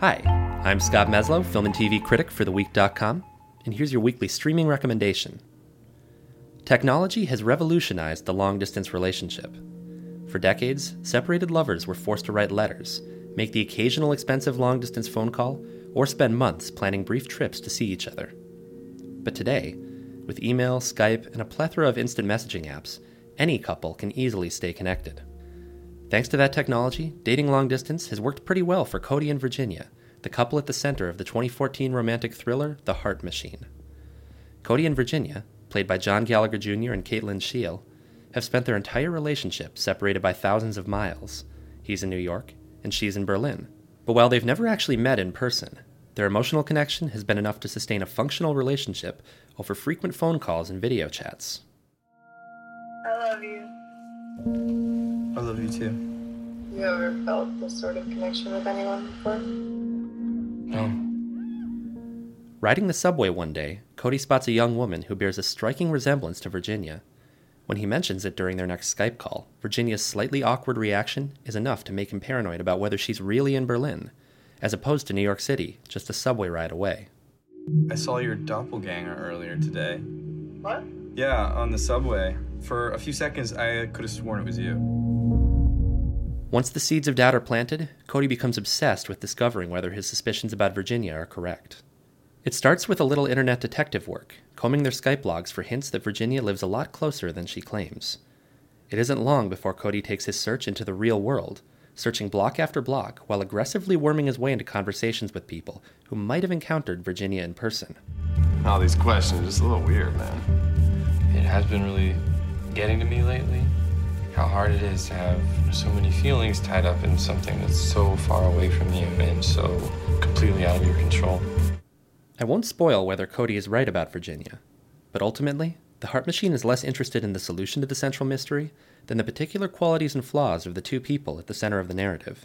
Hi, I'm Scott Meslow, film and TV critic for TheWeek.com, and here's your weekly streaming recommendation. Technology has revolutionized the long distance relationship. For decades, separated lovers were forced to write letters, make the occasional expensive long distance phone call, or spend months planning brief trips to see each other. But today, with email, Skype, and a plethora of instant messaging apps, any couple can easily stay connected. Thanks to that technology, dating long distance has worked pretty well for Cody and Virginia, the couple at the center of the 2014 romantic thriller The Heart Machine. Cody and Virginia, played by John Gallagher Jr. and Kate Lyn Sheil, have spent their entire relationship separated by thousands of miles. He's in New York, and she's in Berlin. But while they've never actually met in person, their emotional connection has been enough to sustain a functional relationship over frequent phone calls and video chats. I love you. I love you too. You ever felt this sort of connection with anyone before? No. Riding the subway one day, Cody spots a young woman who bears a striking resemblance to Virginia. When he mentions it during their next Skype call, Virginia's slightly awkward reaction is enough to make him paranoid about whether she's really in Berlin, as opposed to New York City, just a subway ride away. I saw your doppelganger earlier today. What? Yeah, on the subway. For a few seconds, I could have sworn it was you. Once the seeds of doubt are planted, Cody becomes obsessed with discovering whether his suspicions about Virginia are correct. It starts with a little internet detective work, combing their Skype logs for hints that Virginia lives a lot closer than she claims. It isn't long before Cody takes his search into the real world, searching block after block while aggressively worming his way into conversations with people who might have encountered Virginia in person. All these questions, just a little weird, man. It has been really getting to me lately. How hard it is to have so many feelings tied up in something that's so far away from you and so completely out of your control. I won't spoil whether Cody is right about Virginia, but ultimately, the Heart Machine is less interested in the solution to the central mystery than the particular qualities and flaws of the two people at the center of the narrative.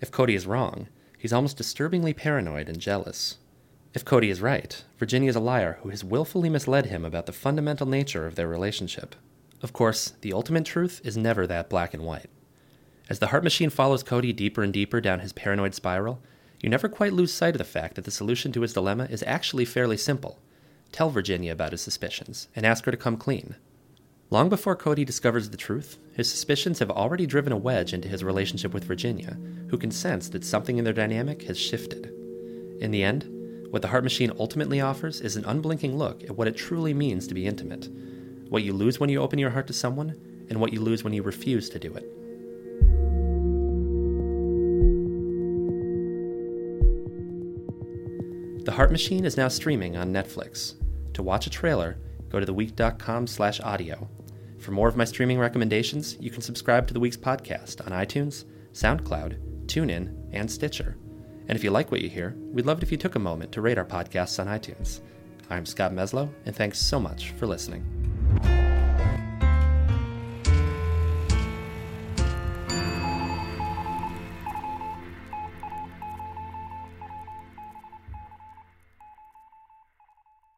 If Cody is wrong, he's almost disturbingly paranoid and jealous. If Cody is right, Virginia is a liar who has willfully misled him about the fundamental nature of their relationship. Of course, the ultimate truth is never that black and white. As the Heart Machine follows Cody deeper and deeper down his paranoid spiral, you never quite lose sight of the fact that the solution to his dilemma is actually fairly simple. Tell Virginia about his suspicions and ask her to come clean. Long before Cody discovers the truth, his suspicions have already driven a wedge into his relationship with Virginia, who can sense that something in their dynamic has shifted. In the end, what the Heart Machine ultimately offers is an unblinking look at what it truly means to be intimate, what you lose when you open your heart to someone, and what you lose when you refuse to do it. The Heart Machine is now streaming on Netflix. To watch a trailer, go to theweek.com slash audio. For more of my streaming recommendations, you can subscribe to The Week's podcast on iTunes, SoundCloud, TuneIn, and Stitcher. And if you like what you hear, we'd love it if you took a moment to rate our podcasts on iTunes. I'm Scott Meslow, and thanks so much for listening. Thank you.